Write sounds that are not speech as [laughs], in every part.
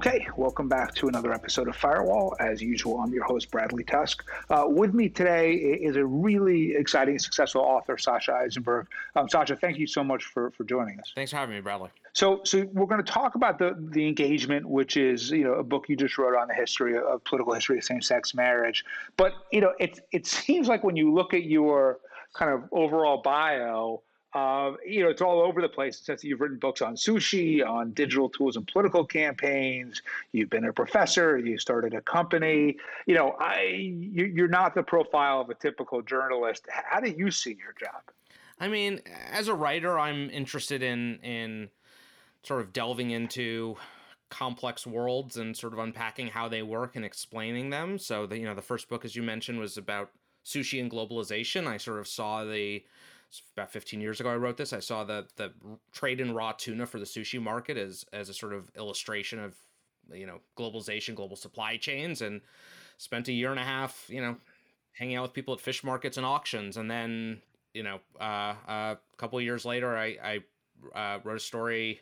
Okay, welcome back to another episode of Firewall. As usual, I'm your host, Bradley Tusk. Uh, with me today is a really exciting, successful author, Sasha Issenberg. Um, Sasha, thank you so much for, for joining us. Thanks for having me, Bradley. So, so we're going to talk about the the engagement, which is you know a book you just wrote on the history of political history of same sex marriage. But you know, it it seems like when you look at your kind of overall bio, uh, you know, it's all over the place. Since you've written books on sushi, on digital tools and political campaigns, you've been a professor, you started a company. You know, I you, are not the profile of a typical journalist. How do you see your job? I mean, as a writer, I'm interested in in sort of delving into complex worlds and sort of unpacking how they work and explaining them. So the you know the first book, as you mentioned, was about sushi and globalization. I sort of saw the about 15 years ago I wrote this. I saw the the trade in raw tuna for the sushi market as as a sort of illustration of you know globalization, global supply chains, and spent a year and a half you know hanging out with people at fish markets and auctions, and then you know uh, a couple of years later I I uh, wrote a story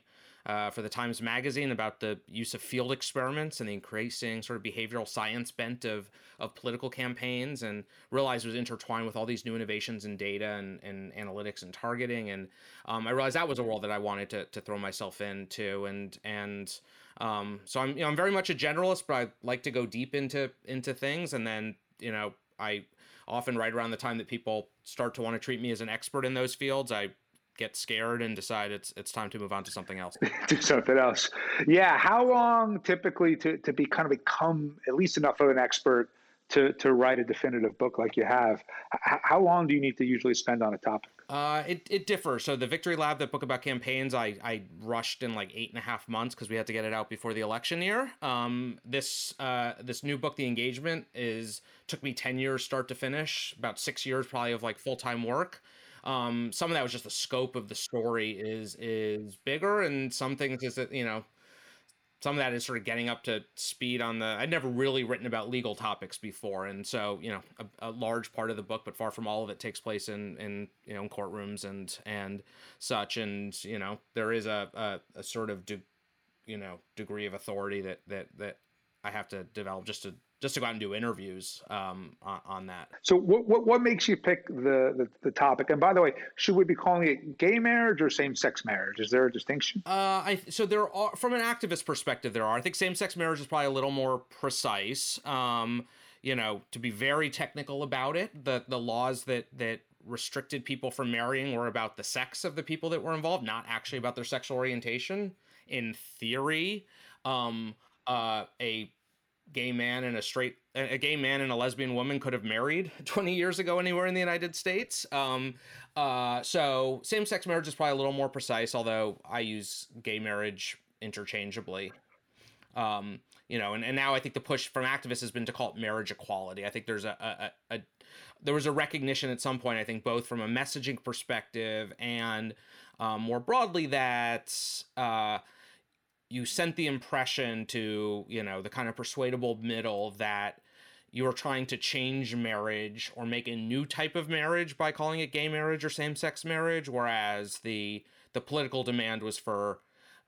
uh, for the Times Magazine about the use of field experiments and the increasing sort of behavioral science bent of of political campaigns, and realized it was intertwined with all these new innovations in data and, and analytics and targeting. And um, I realized that was a world that I wanted to, to throw myself into, and and um, so I'm you know I'm very much a generalist, but I like to go deep into into things, and then you know I often right around the time that people start to want to treat me as an expert in those fields, I get scared and decide it's it's time to move on to something else. [laughs] Do something else. Yeah. How long typically to, to be kind of become at least enough of an expert to, to write a definitive book like you have? H- how long do you need to usually spend on a topic? Uh, it, it differs. So the Victory Lab, that book about campaigns, I, I rushed in like eight and a half months because we had to get it out before the election year. Um, this uh, this new book, The Engagement, is took me ten years start to finish, about six years probably of like full time work. Um, some of that was just the scope of the story is is bigger, and some things is that you know some of that is sort of getting up to speed on the i'd never really written about legal topics before and so you know a, a, large part of the book but far from all of it takes place in in you know in courtrooms and and such and you know there is a a, a sort of de, you know degree of authority that that that i have to develop just to just to go out and do interviews um, on, on, that. So, what, what, what makes you pick the, the, the topic? And by the way, should we be calling it gay marriage or same sex marriage? Is there a distinction? Uh, I so there are from an activist perspective, there are. I think same sex marriage is probably a little more precise. Um, you know, to be very technical about it, the the laws that that restricted people from marrying were about the sex of the people that were involved, not actually about their sexual orientation. In theory, um, uh, a gay man and a straight a gay man and a lesbian woman could have married [laughs] 20 years ago anywhere in the United States. Um, uh, so same sex marriage is probably a little more precise, although I use gay marriage interchangeably. Um, you know, and, and now I think the push from activists has been to call it marriage equality. I think there's a, a, a there was a recognition at some point, I think, both from a messaging perspective and um, more broadly that uh, you sent the impression to you know the kind of persuadable middle that you were trying to change marriage or make a new type of marriage by calling it gay marriage or same-sex marriage whereas the the political demand was for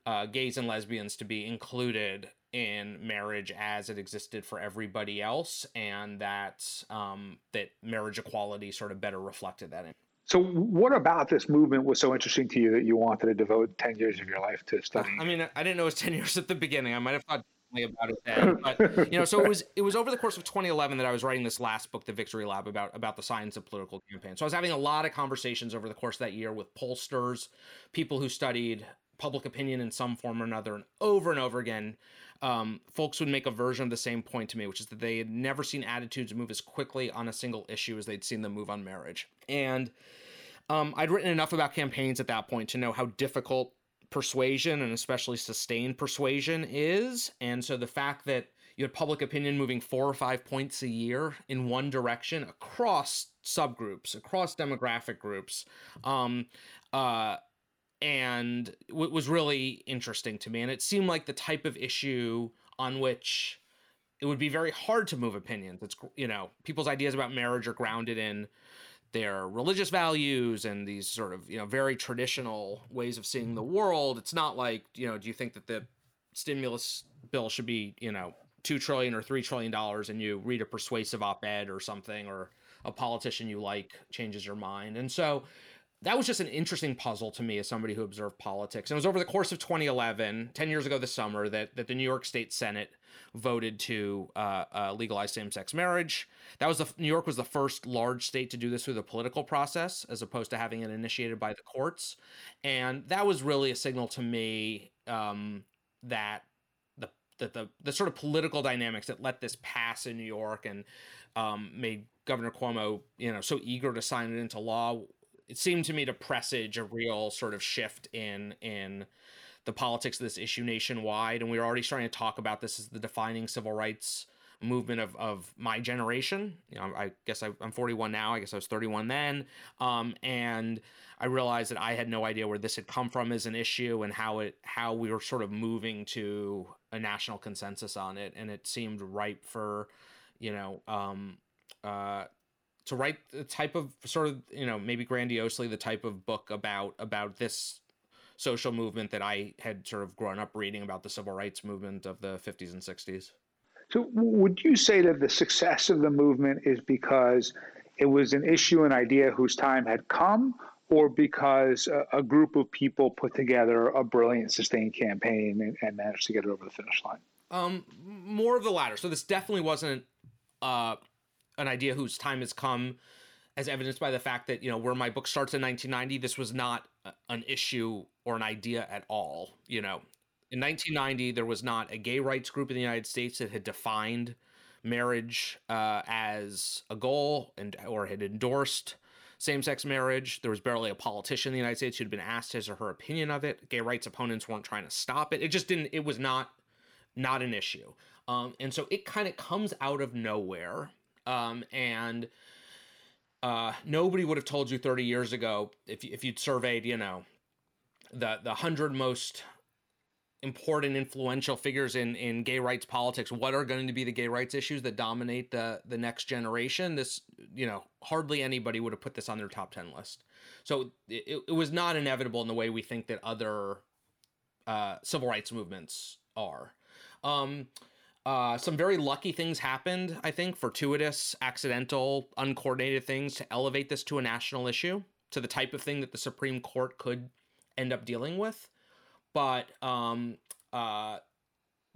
uh, gays and lesbians to be included in marriage as it existed for everybody else and that um, that marriage equality sort of better reflected that so, what about this movement was so interesting to you that you wanted to devote 10 years of your life to studying? I mean, I didn't know it was 10 [laughs] years at the beginning. I might have thought about it then, [laughs] but you know, so it was it was over the course of 2011 that I was writing this last book, The Victory Lab, about about the science of political campaign. So I was having a lot of conversations over the course of that year with pollsters, people who studied public opinion in some form or another, and over and over again, um, folks would make a version of the same point to me, which is that they had never seen attitudes move as quickly on a single issue as they'd seen them move on marriage, and um, I'd written enough about campaigns at that point to know how difficult persuasion and especially sustained persuasion is. And so the fact that you had public opinion moving four or five points a year in one direction across subgroups, across demographic groups, um, uh, and it was really interesting to me. And it seemed like the type of issue on which it would be very hard to move opinions. It's you know people's ideas about marriage are grounded in their religious values and these sort of you know very traditional ways of seeing the world it's not like you know do you think that the stimulus bill should be, you know, two trillion or three trillion dollars, and you read a persuasive op-ed or something, or a politician you like changes your mind, and so that was just an interesting puzzle to me as somebody who observed politics. And it was over the course of 2011, 10 years ago this summer, that, that the New York State Senate voted to uh, uh, legalize same-sex marriage. That was the New York was the first large state to do this through the political process, as opposed to having it initiated by the courts. And that was really a signal to me um, that the that the the sort of political dynamics that let this pass in New York and um, made Governor Cuomo, you know, so eager to sign it into law it seemed to me to presage a real sort of shift in in the politics of this issue nationwide and we were already starting to talk about this as the defining civil rights movement of, of my generation. You know i guess I, am 41 now i guess i was 31 then um, and i realized that i had no idea where this had come from as an issue and how it how we were sort of moving to a national consensus on it and it seemed ripe for you know um, uh, to write the type of sort of you know maybe grandiosely the type of book about about this social movement that I had sort of grown up reading about the civil rights movement of the 50s and 60s. So would you say that the success of the movement is because it was an issue an idea whose time had come or because a, a group of people put together a brilliant sustained campaign and, and, managed to get it over the finish line? Um, more of the latter. So this definitely wasn't uh, an idea whose time has come as evidenced by the fact that you know where my book starts in 1990 this was not an issue or an idea at all you know. In 1990 there was not a gay rights group in the united states that had defined marriage uh, as a goal and or had endorsed same-sex marriage. There was barely a politician in the united states who'd been asked his or her opinion of it. Gay rights opponents weren't trying to stop it. It just didn't it was not not an issue. Um, and so it kind of comes out of nowhere um, and uh, nobody would have told you 30 years ago if, if you'd surveyed, you know, the the hundred most important influential figures in in gay rights politics what are going to be the gay rights issues that dominate the the next generation? This you know hardly anybody would have put this on their top 10 list. So it, it was not inevitable in the way we think that other uh, civil rights movements are. Um, uh, some very lucky things happened, I think, fortuitous, accidental, uncoordinated things to elevate this to a national issue, to the type of thing that the Supreme Court could end up dealing with. But um, uh,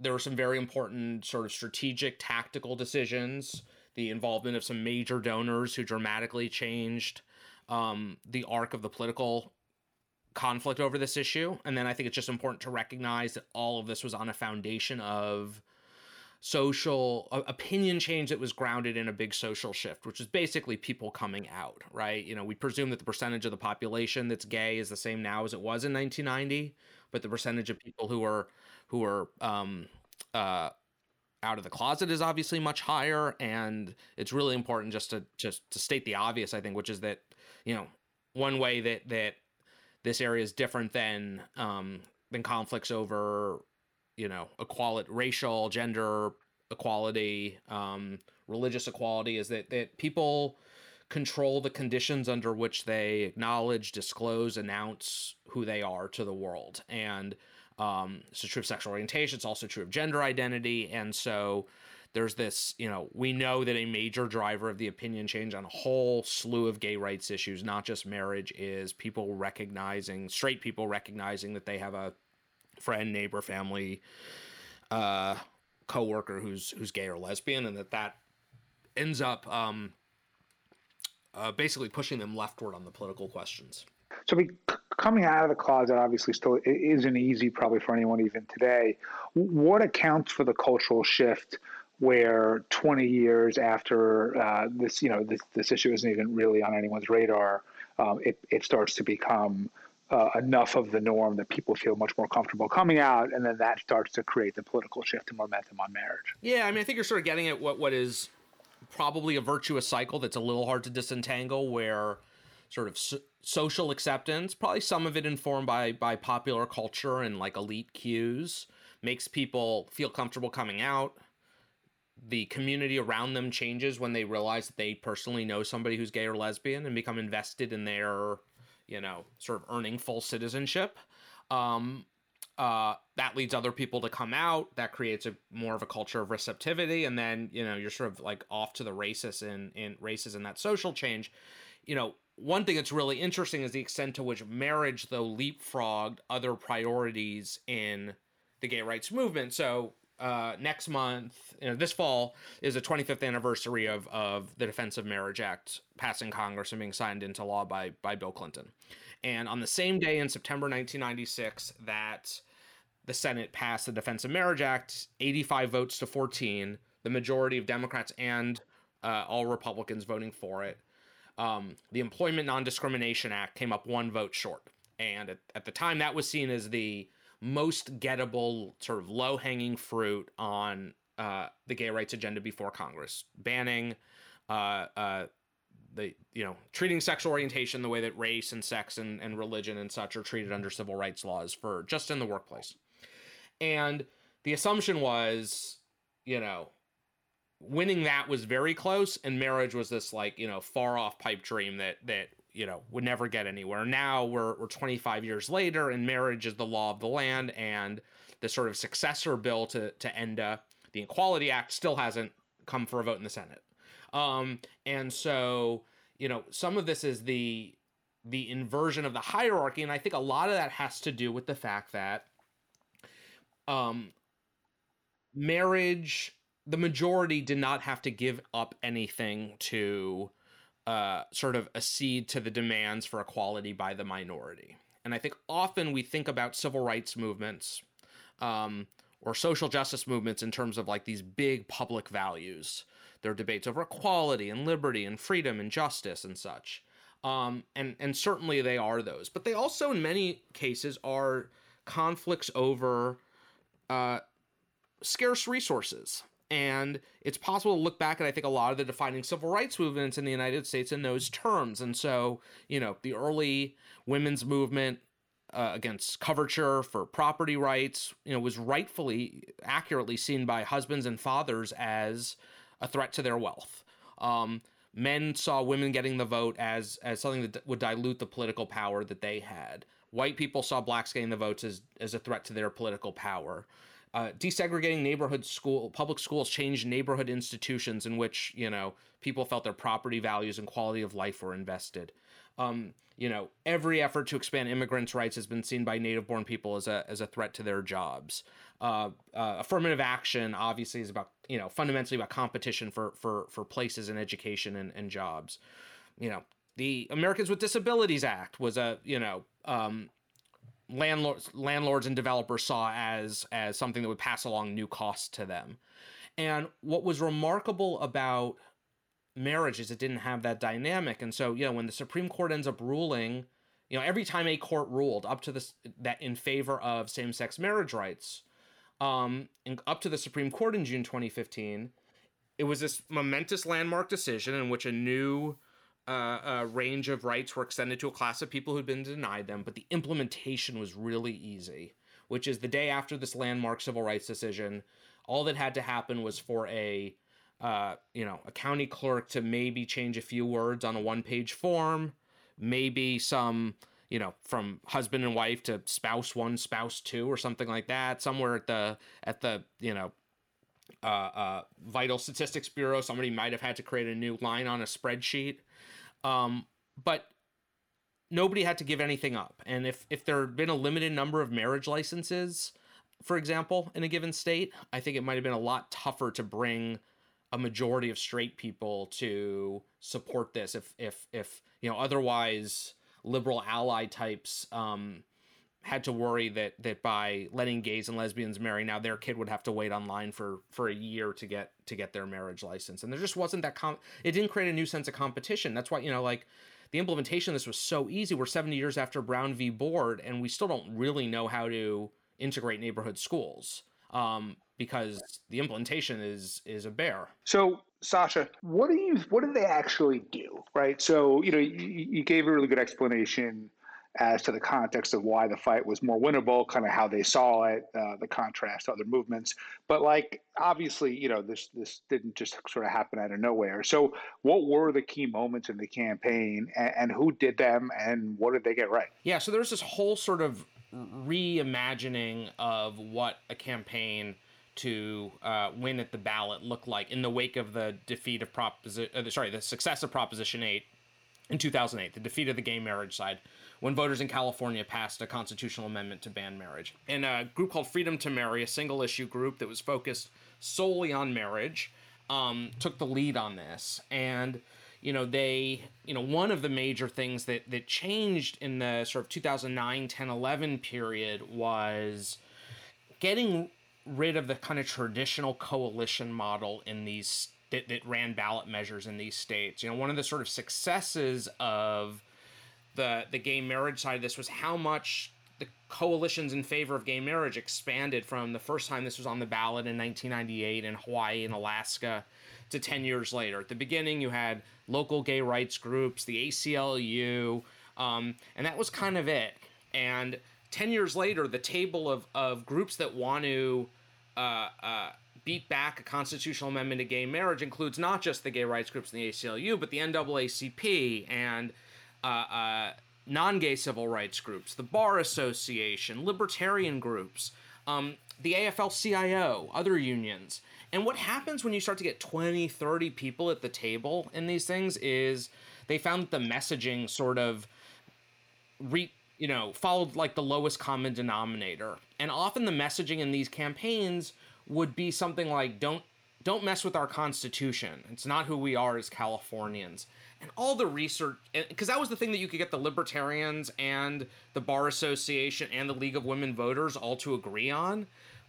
there were some very important sort of strategic, tactical decisions, the involvement of some major donors who dramatically changed um, the arc of the political conflict over this issue. And then I think it's just important to recognize that all of this was on a foundation of social uh, opinion change that was grounded in a big social shift, which is basically people coming out, right? You know, we presume that the percentage of the population that's gay is the same now as it was in 1990, but the percentage of people who are who are um, uh, out of the closet is obviously much higher, and it's really important just to just to state the obvious, I think, which is that you know one way that that this area is different than um, than conflicts over you know equality racial gender equality um, religious equality is that that people control the conditions under which they acknowledge disclose announce who they are to the world. And um, it's true of sexual orientation it's also true of gender identity. And so there's this you know we know that a major driver of the opinion change on a whole slew of gay rights issues not just marriage is people recognizing straight people recognizing that they have a friend, neighbor, family, uh, coworker who's who's gay or lesbian, and that that ends up um, uh, basically pushing them leftward on the political questions. So, be, coming out of the closet obviously still isn't easy, probably for anyone even today. What accounts for the cultural shift? Where 20 years after uh, this, you know, this, this issue isn't even really on anyone's radar, um, it, it starts to become uh, enough of the norm that people feel much more comfortable coming out, and then that starts to create the political shift and momentum on marriage. Yeah, I mean, I think you're sort of getting at what what is probably a virtuous cycle that's a little hard to disentangle, where sort of so- social acceptance, probably some of it informed by by popular culture and like elite cues, makes people feel comfortable coming out. The community around them changes when they realize that they personally know somebody who's gay or lesbian and become invested in their you know, sort of earning full citizenship. Um, uh, that leads other people to come out. That creates a more of a culture of receptivity, and then you know you're sort of like off to the races in in races in that social change. You know, one thing that's really interesting is the extent to which marriage, though, leapfrogged other priorities in the gay rights movement. So uh, next month, you know, this fall is the 25th anniversary of of the Defense of Marriage Act passing Congress and being signed into law by by Bill Clinton. And on the same day in September 1996 that the Senate passed the Defense of Marriage Act, 85 votes to 14, the majority of Democrats and uh, all Republicans voting for it. Um, the Employment Non Discrimination Act came up one vote short. And at, at the time, that was seen as the most gettable, sort of low hanging fruit on uh, the gay rights agenda before Congress, banning uh, uh, the you know treating sexual orientation the way that race and sex and, and religion and such are treated under civil rights laws for just in the workplace. And the assumption was you know winning that was very close and marriage was this like you know far off pipe dream that that you know would never get anywhere. Now we're we're 25 years later and marriage is the law of the land and the sort of successor bill to to enda the equality act still hasn't come for a vote in the senate. Um, and so, you know, some of this is the the inversion of the hierarchy, and I think a lot of that has to do with the fact that um, marriage, the majority did not have to give up anything to uh, sort of accede to the demands for equality by the minority. And I think often we think about civil rights movements um, or social justice movements in terms of like these big public values. There are debates over equality and liberty and freedom and justice and such. Um, and and certainly they are those, but they also in many cases are conflicts over uh, scarce resources. And it's possible to look back at I think a lot of the defining civil rights movements in the United States in those terms. And so you know the early women's movement uh, against coverture for property rights, you know, was rightfully accurately seen by husbands and fathers as a threat to their wealth. Um, men saw women getting the vote as as something that would dilute the political power that they had. White people saw blacks getting the votes as as a threat to their political power. Uh, desegregating neighborhood school public schools changed neighborhood institutions in which you know people felt their property values and quality of life were invested. Um, you know, every effort to expand immigrants' rights has been seen by native-born people as a as a threat to their jobs uh, uh, affirmative action obviously is about you know fundamentally about competition for for for places in education and, and jobs you know the americans with disabilities act was a you know um, landlords landlords and developers saw as as something that would pass along new costs to them and what was remarkable about marriage is it didn't have that dynamic and so you know when the supreme court ends up ruling you know every time a court ruled up to this that in favor of same-sex marriage rights um, up to the Supreme Court in June 2015. It was this momentous landmark decision in which a new uh, uh, range of rights were extended to a class of people who'd been denied them, but the implementation was really easy, which is the day after this landmark civil rights decision, all that had to happen was for a uh, you know, a county clerk to maybe change a few words on a one-page form, maybe some you know from husband and wife to spouse one spouse two or something like that somewhere at the at the you know uh, uh, vital statistics bureau somebody might have had to create a new line on a spreadsheet um, but nobody had to give anything up. And if if there had been a limited number of marriage licenses for example in a given state i think it might have been a lot tougher to bring a majority of straight people to support this if if if you know otherwise liberal ally types um, had to worry that that by letting gays and lesbians marry now their kid would have to wait online for for a year to get to get their marriage license. And there just wasn't that com- it didn't create a new sense of competition. That's why you know like the implementation of this was so easy. We're 70 years after brown v. Board and we still don't really know how to integrate neighborhood schools um, because the implementation is is a bear. So Sasha, what do you what do they actually do, right? So you know you, you gave a really good explanation as to the context of why the fight was more winnable, kind of how they saw it, uh, the contrast to other movements. But like obviously, you know this this didn't just sort of happen out of nowhere. So what were the key moments in the campaign, and, and who did them, and what did they get right? Yeah, so there's this whole sort of reimagining of what a campaign to uh, win at the ballot looked like in the wake of the defeat of proposition. Uh, sorry, the success of Proposition Eight in 2008, the defeat of the gay marriage side, when voters in California passed a constitutional amendment to ban marriage. And a group called Freedom to Marry, a single issue group that was focused solely on marriage, um, took the lead on this. And you know they you know one of the major things that that changed in the sort of 2009 10 11 period was getting rid of the kind of traditional coalition model in these that, that ran ballot measures in these states you know one of the sort of successes of the the gay marriage side of this was how much the coalitions in favor of gay marriage expanded from the first time this was on the ballot in 1998 in Hawaii and Alaska to 10 years later. At the beginning, you had local gay rights groups, the ACLU, um, and that was kind of it. And 10 years later, the table of, of groups that want to uh, uh, beat back a constitutional amendment to gay marriage includes not just the gay rights groups and the ACLU, but the NAACP and uh, uh, non gay civil rights groups, the Bar Association, libertarian groups, um, the AFL CIO, other unions. And what happens when you start to get 20, 30 people at the table in these things is they found that the messaging sort of re you know, followed like the lowest common denominator. And often the messaging in these campaigns would be something like don't don't mess with our constitution. It's not who we are as Californians. And all the research because that was the thing that you could get the libertarians and the bar association and the League of Women Voters all to agree on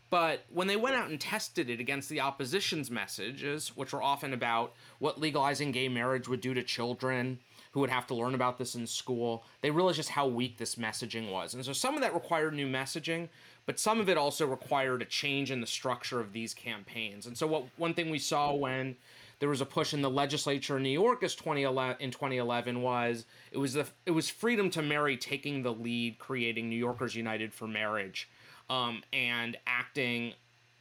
but when they went out and tested it against the opposition's messages, which were often about what legalizing gay marriage would do to children who would have to learn about this in school, they realized just how weak this messaging was. And so some of that required new messaging, but some of it also required a change in the structure of these campaigns. And so what one thing we saw when there was a push in the legislature in New York as 2011 in 2011 was it was the it was freedom to marry taking the lead creating New Yorkers United for Marriage um, and acting,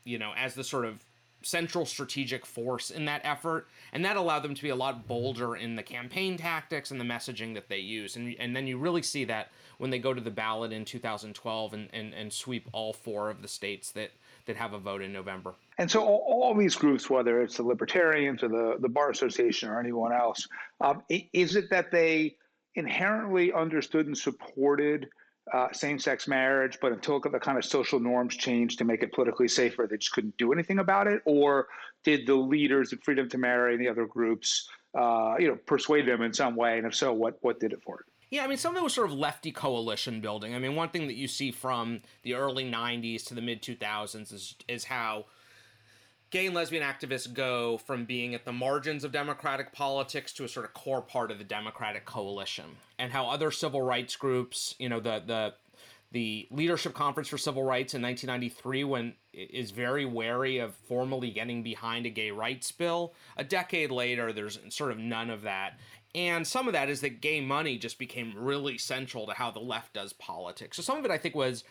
you know, as the sort of central strategic force in that effort. And that allowed them to be a lot bolder in the campaign tactics and the messaging that they use. And, and then you really see that when they go to the ballot in 2012 and, and, and sweep all four of the states that, that have a vote in November. And so all, all these groups, whether it's the Libertarians or the, the Bar Association or anyone else, um, is it that they inherently understood and supported – uh, same-sex marriage, but until the kind of social norms changed to make it politically safer, they just couldn't do anything about it? Or did the leaders of Freedom to Marry and the other groups, uh, you know, persuade them in some way? And if so, what what did it for it? Yeah, I mean, some of it was sort of lefty coalition building. I mean, one thing that you see from the early '90s to the mid 2000s is is how gay and lesbian activists go from being at the margins of democratic politics to a sort of core part of the democratic coalition and how other civil rights groups you know the the the leadership conference for civil rights in 1993 when is very wary of formally getting behind a gay rights bill a decade later there's sort of none of that and some of that is that gay money just became really central to how the left does politics so some of it i think was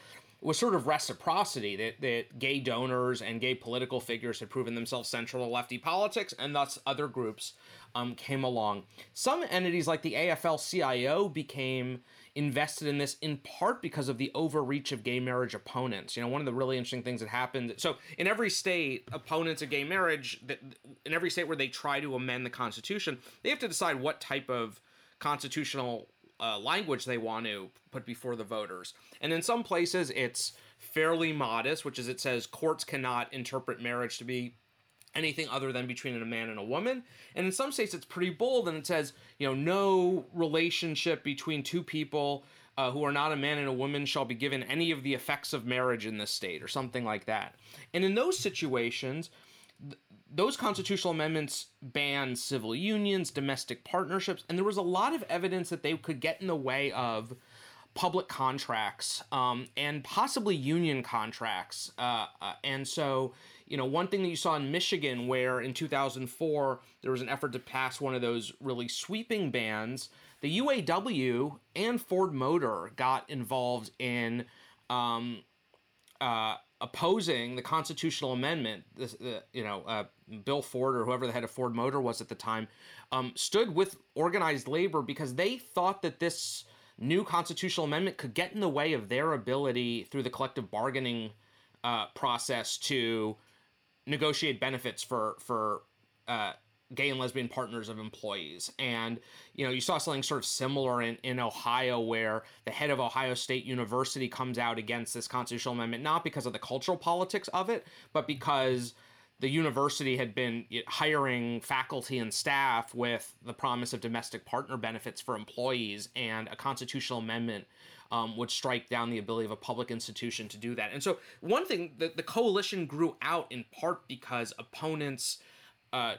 was sort of reciprocity that, that gay donors and gay political figures had proven themselves central to lefty politics, and thus other groups um, came along. Some entities like the AFL CIO became invested in this in part because of the overreach of gay marriage opponents. You know, one of the really interesting things that happened. So, in every state, opponents of gay marriage, that in every state where they try to amend the Constitution, they have to decide what type of constitutional uh, language they want to put before the voters. And in some places, it's fairly modest, which is it says courts cannot interpret marriage to be anything other than between a man and a woman. And in some states, it's pretty bold and it says, you know, no relationship between two people uh, who are not a man and a woman shall be given any of the effects of marriage in this state or something like that. And in those situations, those constitutional amendments ban civil unions, domestic partnerships, and there was a lot of evidence that they could get in the way of public contracts um, and possibly union contracts. Uh, uh, and so, you know, one thing that you saw in Michigan, where in 2004 there was an effort to pass one of those really sweeping bans, the UAW and Ford Motor got involved in. Um, uh, opposing the constitutional amendment, this, uh, you know, uh, Bill Ford or whoever the head of Ford Motor was at the time, um, stood with organized labor because they thought that this new constitutional amendment could get in the way of their ability through the collective bargaining uh, process to negotiate benefits for for uh, gay and lesbian partners of employees. And, you know, you saw something sort of similar in, in Ohio where the head of Ohio State University comes out against this constitutional amendment, not because of the cultural politics of it, but because the university had been hiring faculty and staff with the promise of domestic partner benefits for employees, and a constitutional amendment um, would strike down the ability of a public institution to do that. And so, one thing that the coalition grew out in part because opponents uh,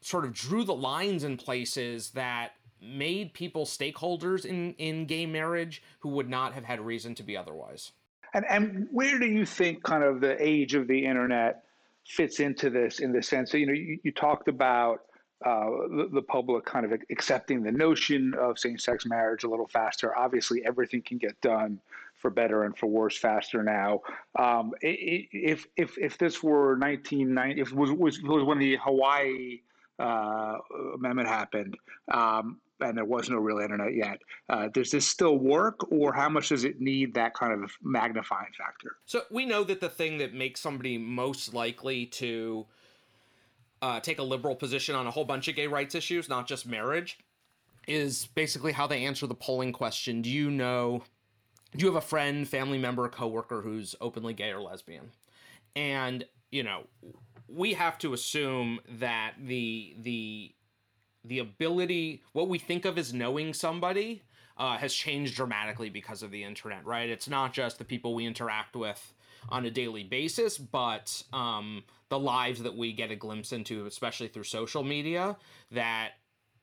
sort of drew the lines in places that made people stakeholders in, in gay marriage who would not have had reason to be otherwise. And, and where do you think kind of the age of the internet fits into this in the sense that, you know, you, you talked about uh, the, the, public kind of accepting the notion of same-sex marriage a little faster. Obviously, everything can get done for better and for worse faster now. Um, if if if this were 1990, if it was was, was when the Hawaii uh, amendment happened, um, and there was no real internet yet. Uh, does this still work, or how much does it need that kind of magnifying factor? So we know that the thing that makes somebody most likely to uh, take a liberal position on a whole bunch of gay rights issues, not just marriage, is basically how they answer the polling question: Do you know? Do you have a friend, family member, coworker who's openly gay or lesbian? And you know, we have to assume that the the the ability what we think of as knowing somebody uh, has changed dramatically because of the internet right? It's not just the people we interact with on a daily basis but um, the lives that we get a glimpse into especially through social media that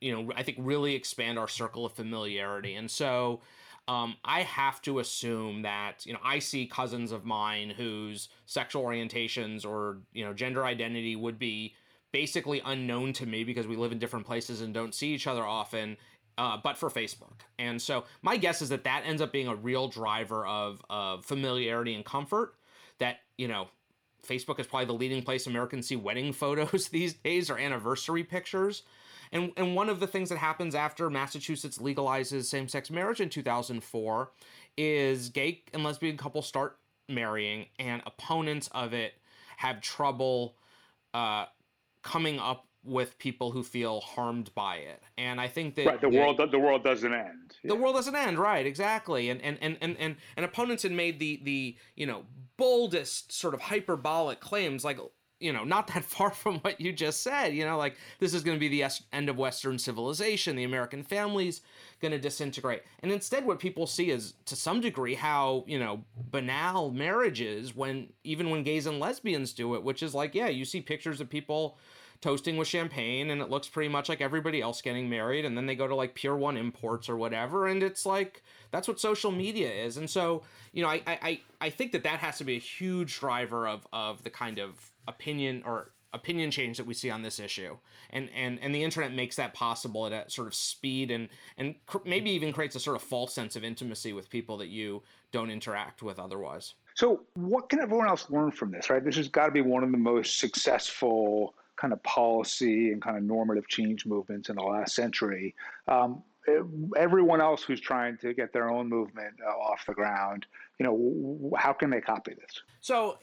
you know i think really expand our circle of familiarity. And so um, I have to assume that you know I see cousins of mine whose sexual orientations or you know gender identity would be basically unknown to me because we live in different places and don't see each other often. Uh, but for Facebook. And so my guess is that that ends up being a real driver of, of familiarity and comfort. That, you know, Facebook is probably the leading place Americans see wedding [laughs] photos these days or anniversary pictures. And and one of the things that happens after Massachusetts legalizes same-sex marriage in 2004 is gay and lesbian couples start marrying, and opponents of it have trouble uh, coming up with people who feel harmed by it. And I think that right, the world the world doesn't end. The world doesn't end, right, exactly. And and, and and and and opponents had made the the, you know, boldest sort of hyperbolic claims like you know, not that [laughs] far from what you just said. You know, like this is going to be the end of Western civilization. The American family's going to disintegrate. And instead, what people see is, to some degree, how you know banal marriage is when even when gays and lesbians do it, which is like, yeah, you see pictures of people toasting with champagne and it looks pretty much like everybody else getting married and then they go to like Pier 1 imports or whatever and it's like that's what social media is and so you know I I I think that that has to be a huge driver of of the kind of opinion or opinion change that we see on this issue. And and and the internet makes that possible at a sort of speed and and cr- maybe even creates a sort of false sense of intimacy with people that you don't interact with otherwise. So what can everyone else learn from this right? This has got to be one of the most successful kind of policy and kind of normative change movements in the last century. Um, everyone else who's trying to get their own movement uh, off the ground you know how can they copy this? So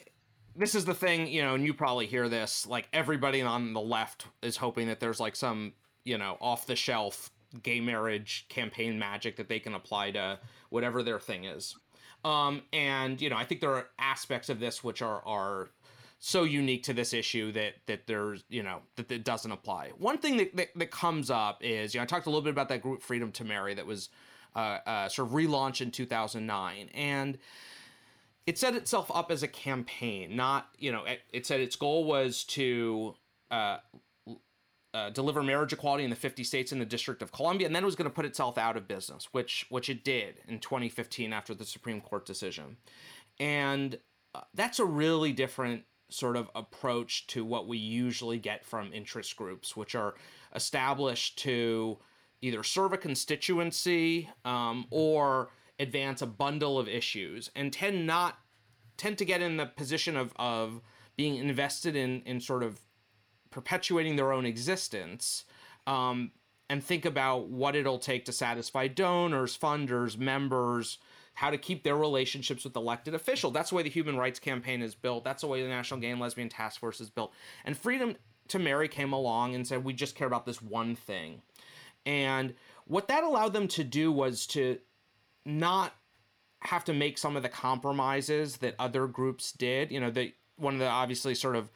this is the thing, you know, and you probably hear this. Like everybody on the left is hoping that there's like some, you know, off the shelf gay marriage campaign magic that they can apply to whatever their thing is. Um, and you know, I think there are aspects of this which are are so unique to this issue that that there's you know that that doesn't apply. One thing that, that, that comes up is you know I talked a little bit about that group Freedom to Marry that was uh, uh, sort of relaunched in 2009 and it set itself up as a campaign, not you know. It, it said its goal was to uh, uh, deliver marriage equality in the 50 states in the District of Columbia, and then it was going to put itself out of business, which which it did in 2015 after the Supreme Court decision, and uh, that's a really different sort of approach to what we usually get from interest groups, which are established to either serve a constituency um, or advance a bundle of issues and tend not tend to get in the position of of being invested in in sort of perpetuating their own existence um, and think about what it'll take to satisfy donors, funders, members, how to keep their relationships with elected officials. That's the way the Human Rights Campaign is built. That's the way the National Gay and Lesbian Task Force is built. And Freedom to Marry came along and said, we just care about this one thing. And what that allowed them to do was to not have to make some of the compromises that other groups did. You know, the one of the obviously sort of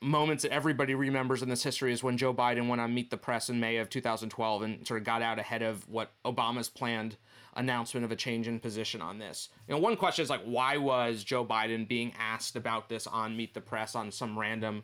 moments that everybody remembers in this history is when Joe Biden went on Meet the Press in May of 2012 and sort of got out ahead of what Obama's planned announcement of a change in position on this. You know, one question is like, why was Joe Biden being asked about this on Meet the Press on some random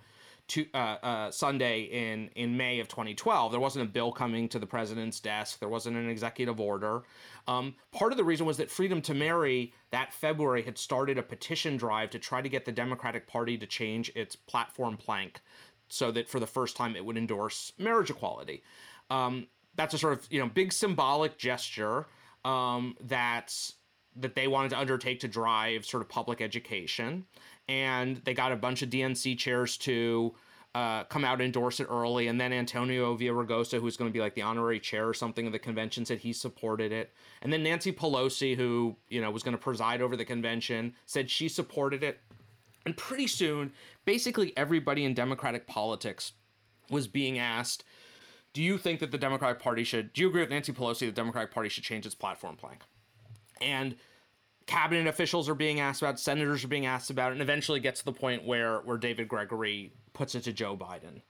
to, uh, uh, Sunday in in May of 2012. There wasn't a bill coming to the president's desk. There wasn't an executive order. Um, part of the reason was that Freedom to Marry that February had started a petition drive to try to get the Democratic Party to change its platform plank so that for the first time it would endorse marriage equality. Um, that's a sort of you know big symbolic gesture um, that's that they wanted to undertake to drive sort of public education and they got a bunch of DNC chairs to uh, come out and endorse it early. And then Antonio Villaraigosa, who's going to be like the honorary chair or something of the convention, said he supported it. And then Nancy Pelosi, who you know was going to preside over the convention, said she supported it. And pretty soon, basically everybody in Democratic politics was being asked, "Do you think that the Democratic Party should? Do you agree with Nancy Pelosi? That the Democratic Party should change its platform plank?" And cabinet officials are being asked about, senators are being asked about, it, and eventually gets to the point where where David Gregory puts it to Joe Biden.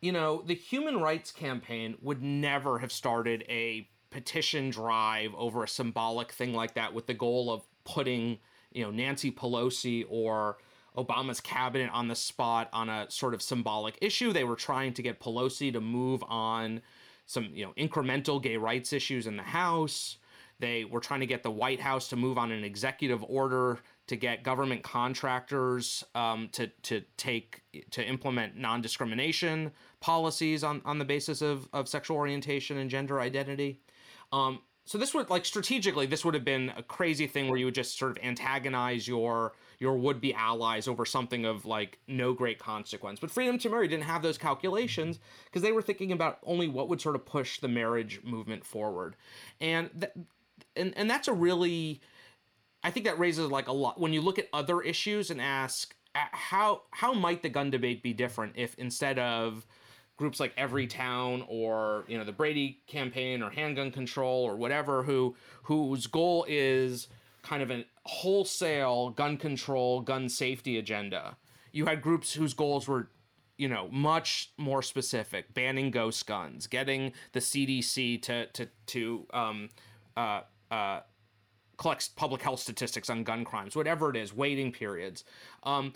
You know, the Human Rights Campaign would never have started a petition drive over a symbolic thing like that with the goal of putting, you know, Nancy Pelosi or Obama's cabinet on the spot on a sort of symbolic issue. They were trying to get Pelosi to move on some, you know, incremental gay rights issues in the House. They were trying to get the White House to move on an executive order to get government contractors um, to to take to implement non-discrimination policies on on the basis of of sexual orientation and gender identity. Um, so this would like strategically this would have been a crazy thing where you would just sort of antagonize your your would-be allies over something of like no great consequence but freedom to marry didn't have those calculations because they were thinking about only what would sort of push the marriage movement forward and th- and and that's a really I think that raises like a lot when you look at other issues and ask uh, how how might the gun debate be different if instead of groups like Everytown or you know the Brady campaign or handgun control or whatever who whose goal is kind of a wholesale gun control gun safety agenda you had groups whose goals were you know much more specific banning ghost guns getting the CDC to to to um, uh, uh, collects public health statistics on gun crimes, whatever it is, waiting periods. Um,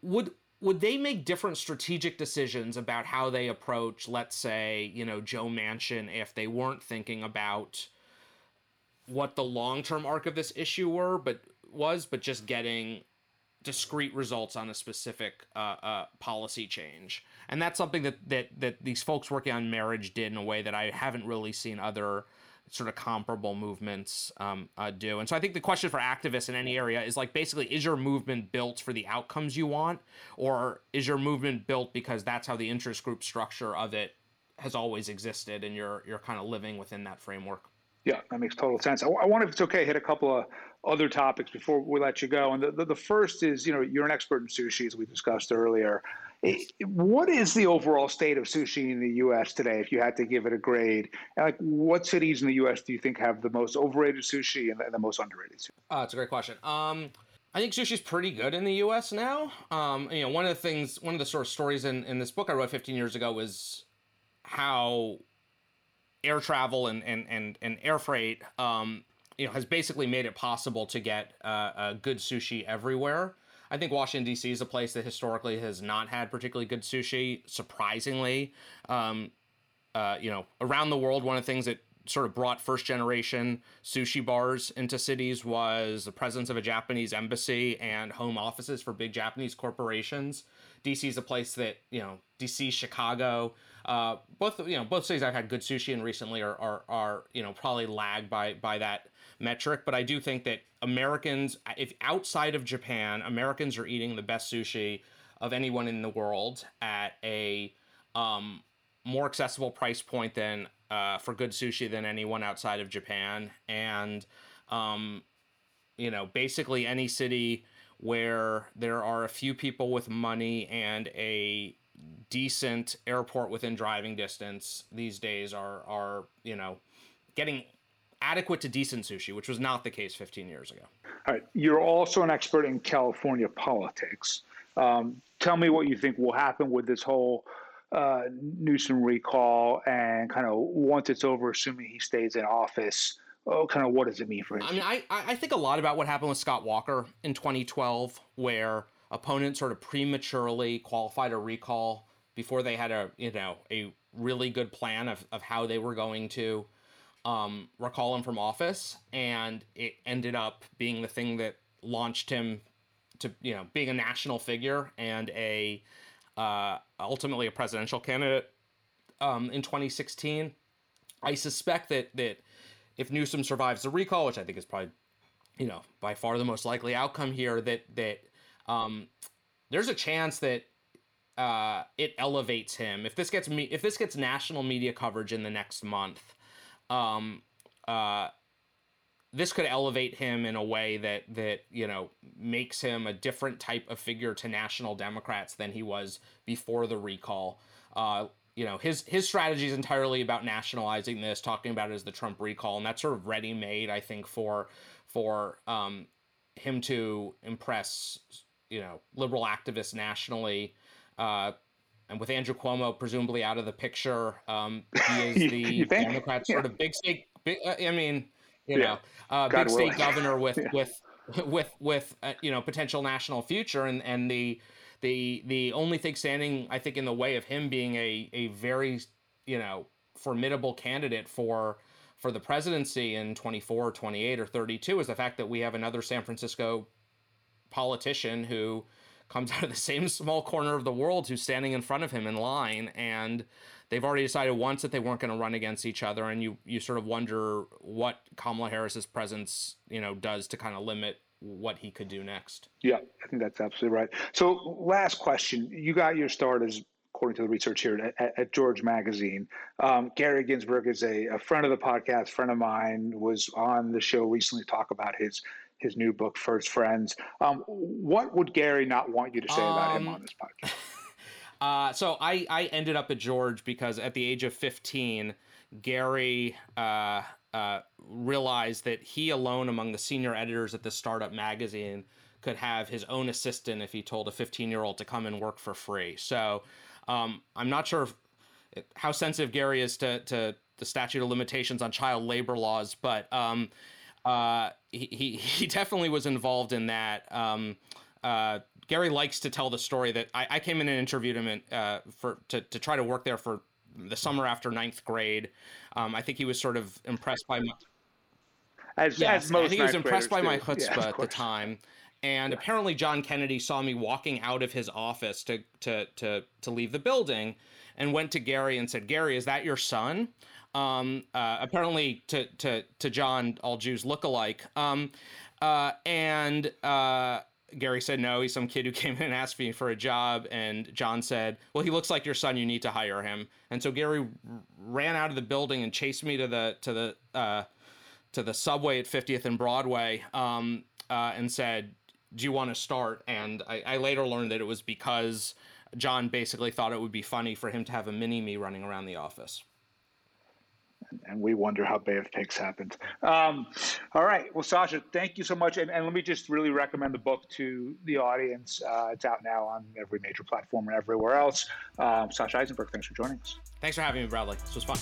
would would they make different strategic decisions about how they approach, let's say, you know, Joe Manchin, if they weren't thinking about what the long term arc of this issue were, but was, but just getting discrete results on a specific uh, uh, policy change, and that's something that that that these folks working on marriage did in a way that I haven't really seen other sort of comparable movements um, uh, do. And so I think the question for activists in any area is like basically, is your movement built for the outcomes you want, or is your movement built because that's how the interest group structure of it has always existed, and you're you're kind of living within that framework? Yeah, that makes total sense. I, I want, if it's okay, hit a couple of other topics before we let you go. And the, the, the first is, you know, you're an expert in sushi, as we discussed earlier. What is the overall state of sushi in the U.S. today, if you had to give it a grade? Like, what cities in the U.S. do you think have the most overrated sushi and the, most underrated sushi? Uh, that's a great question. Um, I think sushi's pretty good in the U.S. now. Um, you know, one of the things, one of the sort of stories in, in this book I wrote 15 years ago was how air travel and and and, and air freight, um, you know, has basically made it possible to get uh, good sushi everywhere. I think Washington D.C. is a place that historically has not had particularly good sushi. Surprisingly, um, uh, you know, around the world, one of the things that sort of brought first generation sushi bars into cities was the presence of a Japanese embassy and home offices for big Japanese corporations. DC is a place that you know, DC, Chicago, uh, both you know both cities I've had good sushi in recently are, are are you know probably lagged by by that metric. But I do think that Americans, if outside of Japan, Americans are eating the best sushi of anyone in the world at a um, more accessible price point than uh, for good sushi than anyone outside of Japan, and um, you know, basically any city where there are a few people with money and a decent airport within driving distance these days are are you know getting adequate to decent sushi, which was not the case 15 years ago. All right, you're also an expert in California politics. Um, tell me what you think will happen with this whole uh, Newsom recall, and kind of once it's over, assuming he stays in office. Oh, kind of what does it mean for him? I mean, I, I think a lot about what happened with Scott Walker in 2012, where opponents sort of prematurely qualified a recall before they had a you know a really good plan of, of how they were going to um, recall him from office, and it ended up being the thing that launched him to you know being a national figure and a uh, ultimately a presidential candidate um, in 2016. I suspect that that if Newsom survives the recall, which I think is probably you know by far the most likely outcome here, that that um, there's a chance that uh, it elevates him. If this gets me, if this gets national media coverage in the next month, um, uh, this could elevate him in a way that that you know makes him a different type of figure to national Democrats than he was before the recall. Uh, you know his his strategy is entirely about nationalizing this, talking about it as the Trump recall, and that's sort of ready made, I think, for for um, him to impress you know liberal activists nationally. Uh, and with Andrew Cuomo presumably out of the picture, um, he [laughs] is the Democrat sort of big state. Big, uh, I mean, you yeah. know, uh, big state governor with yeah. with with with uh, you know potential national future, and and the the the only thing standing, I think, in the way of him being a a very you know formidable candidate for for the presidency in 24 28 or 32 is the fact that we have another san francisco politician who comes out of the same small corner of the world who's standing in front of him in line and they've already decided once that they weren't going to run against each other and you you sort of wonder what Kamala Harris's presence you know does to kind of limit what he could do next. Yeah, I think that's absolutely right. So last question, you got your start as according to the research here at, at George Magazine. Um, Gary Ginsberg is a, a, friend of the podcast, friend of mine, was on the show recently to talk about his his new book, First Friends. Um, what would Gary not want you to say about him um, on this podcast? [laughs] Uh, so I, I ended up at George because at the age of 15, Gary uh, uh, realized that he alone among the senior editors at the startup magazine could have his own assistant if he told a 15 year old to come and work for free. So um, I'm not sure if, how sensitive Gary is to, to the statute of limitations on child labor laws, but um, uh, he, [laughs] he definitely was involved in that. Um, uh, Gary likes to tell the story that I, I came in and interviewed him in, uh, for to, to try to work there for the summer after ninth grade. Um, I think he was sort of impressed by my. As, yes, as most he was impressed by my [laughs] chutzpah yeah, at the time. And apparently, John Kennedy saw me walking out of his office to, to, to, to leave the building and went to Gary and said, Gary, is that your son? Um, uh, apparently, to to to John, all Jews look alike. Um, uh, and uh, Gary said no. He's some kid who [laughs] came in and asked me for a job, and John said, "Well, he looks like your son. You need to hire him." And so Gary ran out of the building and chased me to the to the uh, to the subway at 50th and Broadway, um, uh, and said, "Do you want to start?" And I, I later learned that it was because John basically thought it would be funny for him to have a mini me running around the office and we wonder how Bay of Pigs happened. Um, all right. Well, Sasha, thank you so much. And, and, let me just really recommend the book to the audience. Uh, it's out now on every major platform and everywhere else. Um, Sasha Issenberg, thanks for joining us. Thanks for having me, Bradley. This was fun.